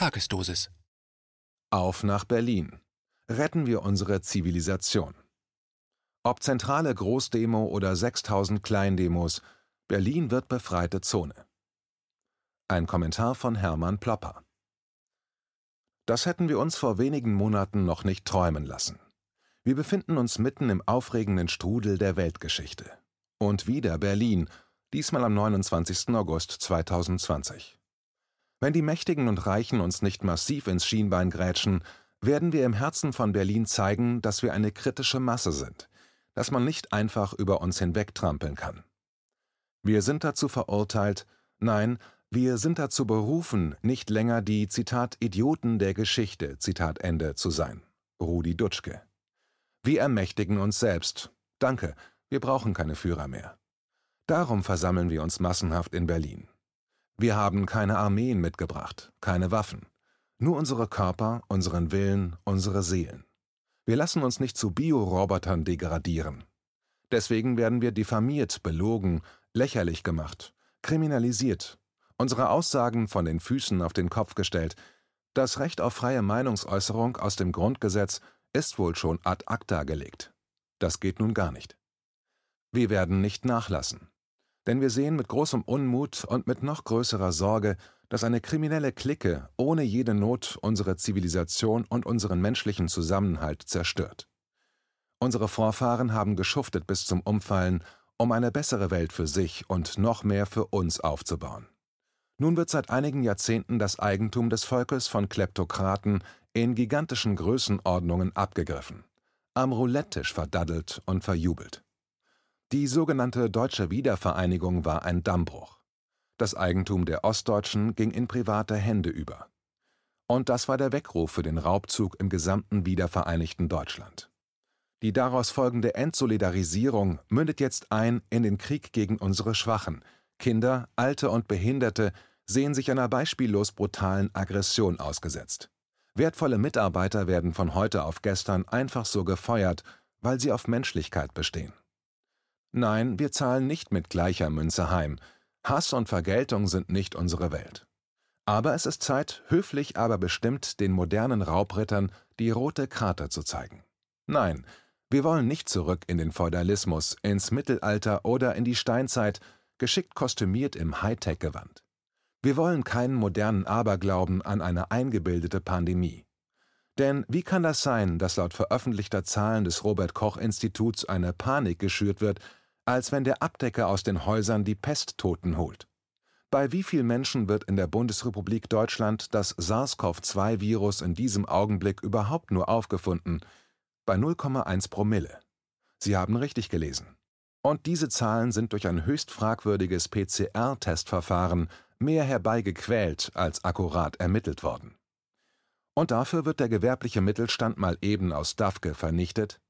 Tagesdosis. Auf nach Berlin. Retten wir unsere Zivilisation. Ob zentrale Großdemo oder 6000 Kleindemos, Berlin wird befreite Zone. Ein Kommentar von Hermann Plopper. Das hätten wir uns vor wenigen Monaten noch nicht träumen lassen. Wir befinden uns mitten im aufregenden Strudel der Weltgeschichte. Und wieder Berlin, diesmal am 29. August 2020. Wenn die Mächtigen und Reichen uns nicht massiv ins Schienbein grätschen, werden wir im Herzen von Berlin zeigen, dass wir eine kritische Masse sind, dass man nicht einfach über uns hinwegtrampeln kann. Wir sind dazu verurteilt, nein, wir sind dazu berufen, nicht länger die Zitat Idioten der Geschichte Zitat Ende zu sein. Rudi Dutschke. Wir ermächtigen uns selbst. Danke, wir brauchen keine Führer mehr. Darum versammeln wir uns massenhaft in Berlin. Wir haben keine Armeen mitgebracht, keine Waffen, nur unsere Körper, unseren Willen, unsere Seelen. Wir lassen uns nicht zu Biorobotern degradieren. Deswegen werden wir diffamiert, belogen, lächerlich gemacht, kriminalisiert, unsere Aussagen von den Füßen auf den Kopf gestellt. Das Recht auf freie Meinungsäußerung aus dem Grundgesetz ist wohl schon ad acta gelegt. Das geht nun gar nicht. Wir werden nicht nachlassen. Denn wir sehen mit großem Unmut und mit noch größerer Sorge, dass eine kriminelle Clique ohne jede Not unsere Zivilisation und unseren menschlichen Zusammenhalt zerstört. Unsere Vorfahren haben geschuftet bis zum Umfallen, um eine bessere Welt für sich und noch mehr für uns aufzubauen. Nun wird seit einigen Jahrzehnten das Eigentum des Volkes von Kleptokraten in gigantischen Größenordnungen abgegriffen, am Roulette-Tisch verdaddelt und verjubelt. Die sogenannte Deutsche Wiedervereinigung war ein Dammbruch. Das Eigentum der Ostdeutschen ging in private Hände über. Und das war der Weckruf für den Raubzug im gesamten wiedervereinigten Deutschland. Die daraus folgende Entsolidarisierung mündet jetzt ein in den Krieg gegen unsere Schwachen. Kinder, Alte und Behinderte sehen sich einer beispiellos brutalen Aggression ausgesetzt. Wertvolle Mitarbeiter werden von heute auf gestern einfach so gefeuert, weil sie auf Menschlichkeit bestehen. Nein, wir zahlen nicht mit gleicher Münze heim. Hass und Vergeltung sind nicht unsere Welt. Aber es ist Zeit, höflich aber bestimmt den modernen Raubrittern die rote Karte zu zeigen. Nein, wir wollen nicht zurück in den Feudalismus, ins Mittelalter oder in die Steinzeit, geschickt kostümiert im Hightech-Gewand. Wir wollen keinen modernen Aberglauben an eine eingebildete Pandemie. Denn wie kann das sein, dass laut veröffentlichter Zahlen des Robert Koch Instituts eine Panik geschürt wird, als wenn der Abdecker aus den Häusern die Pesttoten holt. Bei wie vielen Menschen wird in der Bundesrepublik Deutschland das SARS-CoV-2-Virus in diesem Augenblick überhaupt nur aufgefunden? Bei 0,1 Promille. Sie haben richtig gelesen. Und diese Zahlen sind durch ein höchst fragwürdiges PCR-Testverfahren mehr herbeigequält als akkurat ermittelt worden. Und dafür wird der gewerbliche Mittelstand mal eben aus DAFKE vernichtet,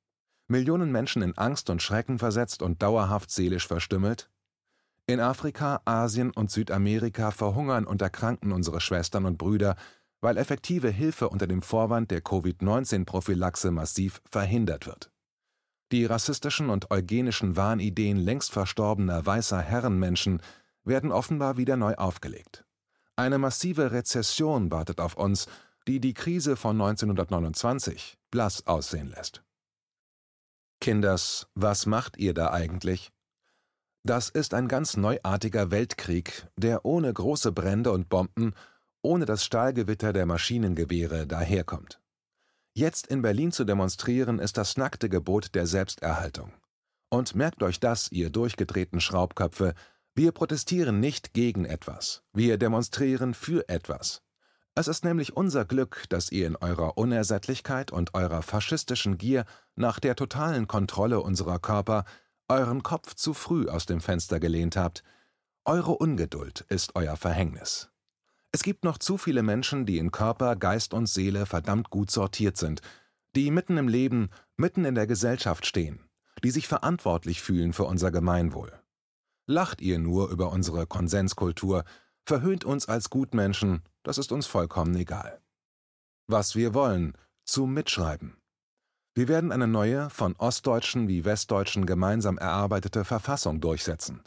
Millionen Menschen in Angst und Schrecken versetzt und dauerhaft seelisch verstümmelt? In Afrika, Asien und Südamerika verhungern und erkranken unsere Schwestern und Brüder, weil effektive Hilfe unter dem Vorwand der Covid-19-Prophylaxe massiv verhindert wird. Die rassistischen und eugenischen Wahnideen längst verstorbener weißer Herrenmenschen werden offenbar wieder neu aufgelegt. Eine massive Rezession wartet auf uns, die die Krise von 1929 blass aussehen lässt. Kinders, was macht ihr da eigentlich? Das ist ein ganz neuartiger Weltkrieg, der ohne große Brände und Bomben, ohne das Stahlgewitter der Maschinengewehre daherkommt. Jetzt in Berlin zu demonstrieren, ist das nackte Gebot der Selbsterhaltung. Und merkt euch das, ihr durchgedrehten Schraubköpfe, wir protestieren nicht gegen etwas, wir demonstrieren für etwas. Es ist nämlich unser Glück, dass ihr in eurer Unersättlichkeit und eurer faschistischen Gier nach der totalen Kontrolle unserer Körper euren Kopf zu früh aus dem Fenster gelehnt habt. Eure Ungeduld ist euer Verhängnis. Es gibt noch zu viele Menschen, die in Körper, Geist und Seele verdammt gut sortiert sind, die mitten im Leben, mitten in der Gesellschaft stehen, die sich verantwortlich fühlen für unser Gemeinwohl. Lacht ihr nur über unsere Konsenskultur, verhöhnt uns als Gutmenschen, das ist uns vollkommen egal. Was wir wollen, zum Mitschreiben. Wir werden eine neue, von Ostdeutschen wie Westdeutschen gemeinsam erarbeitete Verfassung durchsetzen.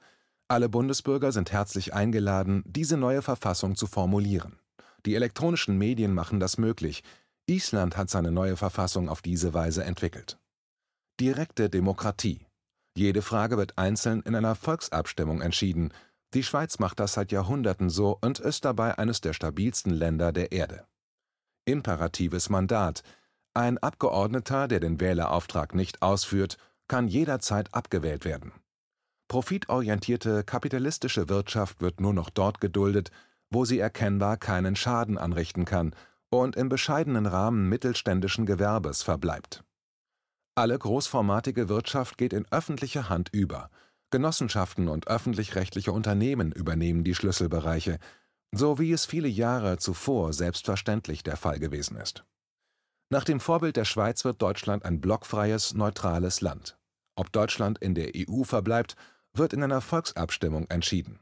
Alle Bundesbürger sind herzlich eingeladen, diese neue Verfassung zu formulieren. Die elektronischen Medien machen das möglich. Island hat seine neue Verfassung auf diese Weise entwickelt. Direkte Demokratie. Jede Frage wird einzeln in einer Volksabstimmung entschieden. Die Schweiz macht das seit Jahrhunderten so und ist dabei eines der stabilsten Länder der Erde. Imperatives Mandat. Ein Abgeordneter, der den Wählerauftrag nicht ausführt, kann jederzeit abgewählt werden. Profitorientierte kapitalistische Wirtschaft wird nur noch dort geduldet, wo sie erkennbar keinen Schaden anrichten kann und im bescheidenen Rahmen mittelständischen Gewerbes verbleibt. Alle großformatige Wirtschaft geht in öffentliche Hand über. Genossenschaften und öffentlich-rechtliche Unternehmen übernehmen die Schlüsselbereiche, so wie es viele Jahre zuvor selbstverständlich der Fall gewesen ist. Nach dem Vorbild der Schweiz wird Deutschland ein blockfreies, neutrales Land. Ob Deutschland in der EU verbleibt, wird in einer Volksabstimmung entschieden.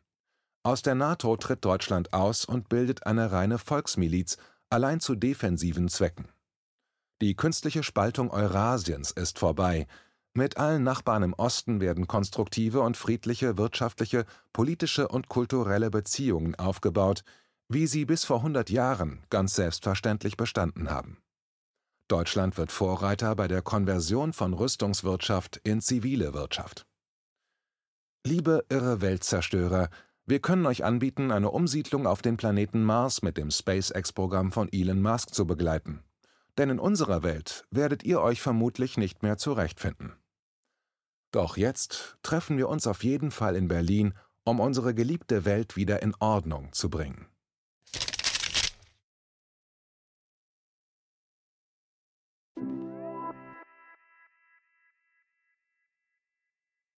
Aus der NATO tritt Deutschland aus und bildet eine reine Volksmiliz, allein zu defensiven Zwecken. Die künstliche Spaltung Eurasiens ist vorbei, mit allen Nachbarn im Osten werden konstruktive und friedliche wirtschaftliche, politische und kulturelle Beziehungen aufgebaut, wie sie bis vor 100 Jahren ganz selbstverständlich bestanden haben. Deutschland wird Vorreiter bei der Konversion von Rüstungswirtschaft in zivile Wirtschaft. Liebe irre Weltzerstörer, wir können euch anbieten, eine Umsiedlung auf den Planeten Mars mit dem SpaceX-Programm von Elon Musk zu begleiten. Denn in unserer Welt werdet ihr euch vermutlich nicht mehr zurechtfinden. Doch jetzt treffen wir uns auf jeden Fall in Berlin, um unsere geliebte Welt wieder in Ordnung zu bringen.